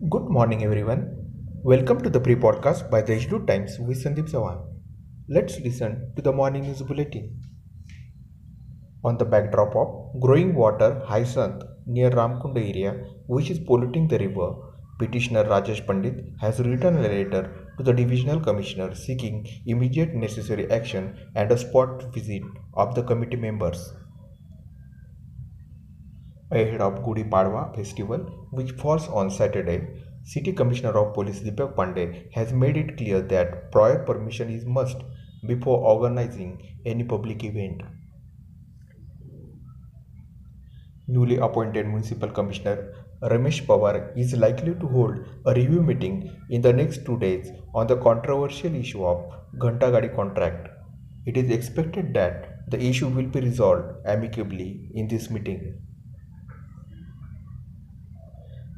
morning, everyone. Welcome to the pre podcast by the Ishdu Times with Sandeep Sawan. Let's listen to the morning news bulletin. On the backdrop of growing water hyacinth near Ramkunda area, which is polluting the river, petitioner Rajesh Pandit has written a letter to the divisional commissioner seeking immediate necessary action and a spot visit of the committee members. Ahead of Gudi Padwa festival, which falls on Saturday, City Commissioner of Police Deepak Pandey has made it clear that prior permission is must before organizing any public event. Newly appointed Municipal Commissioner Ramesh Pawar is likely to hold a review meeting in the next two days on the controversial issue of Ghantagadi contract. It is expected that the issue will be resolved amicably in this meeting.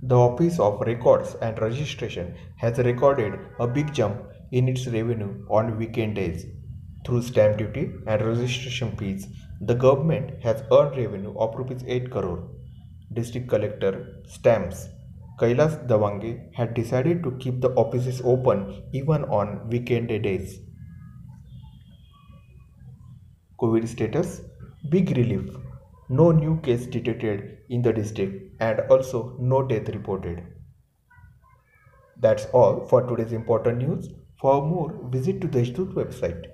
The Office of Records and Registration has recorded a big jump in its revenue on weekend days. Through stamp duty and registration fees, the government has earned revenue of rupees 8 crore. District Collector Stamps Kailas Dawange had decided to keep the offices open even on weekend days. COVID status Big relief no new case detected in the district and also no death reported. That's all for today's important news. For more, visit to the Institute website.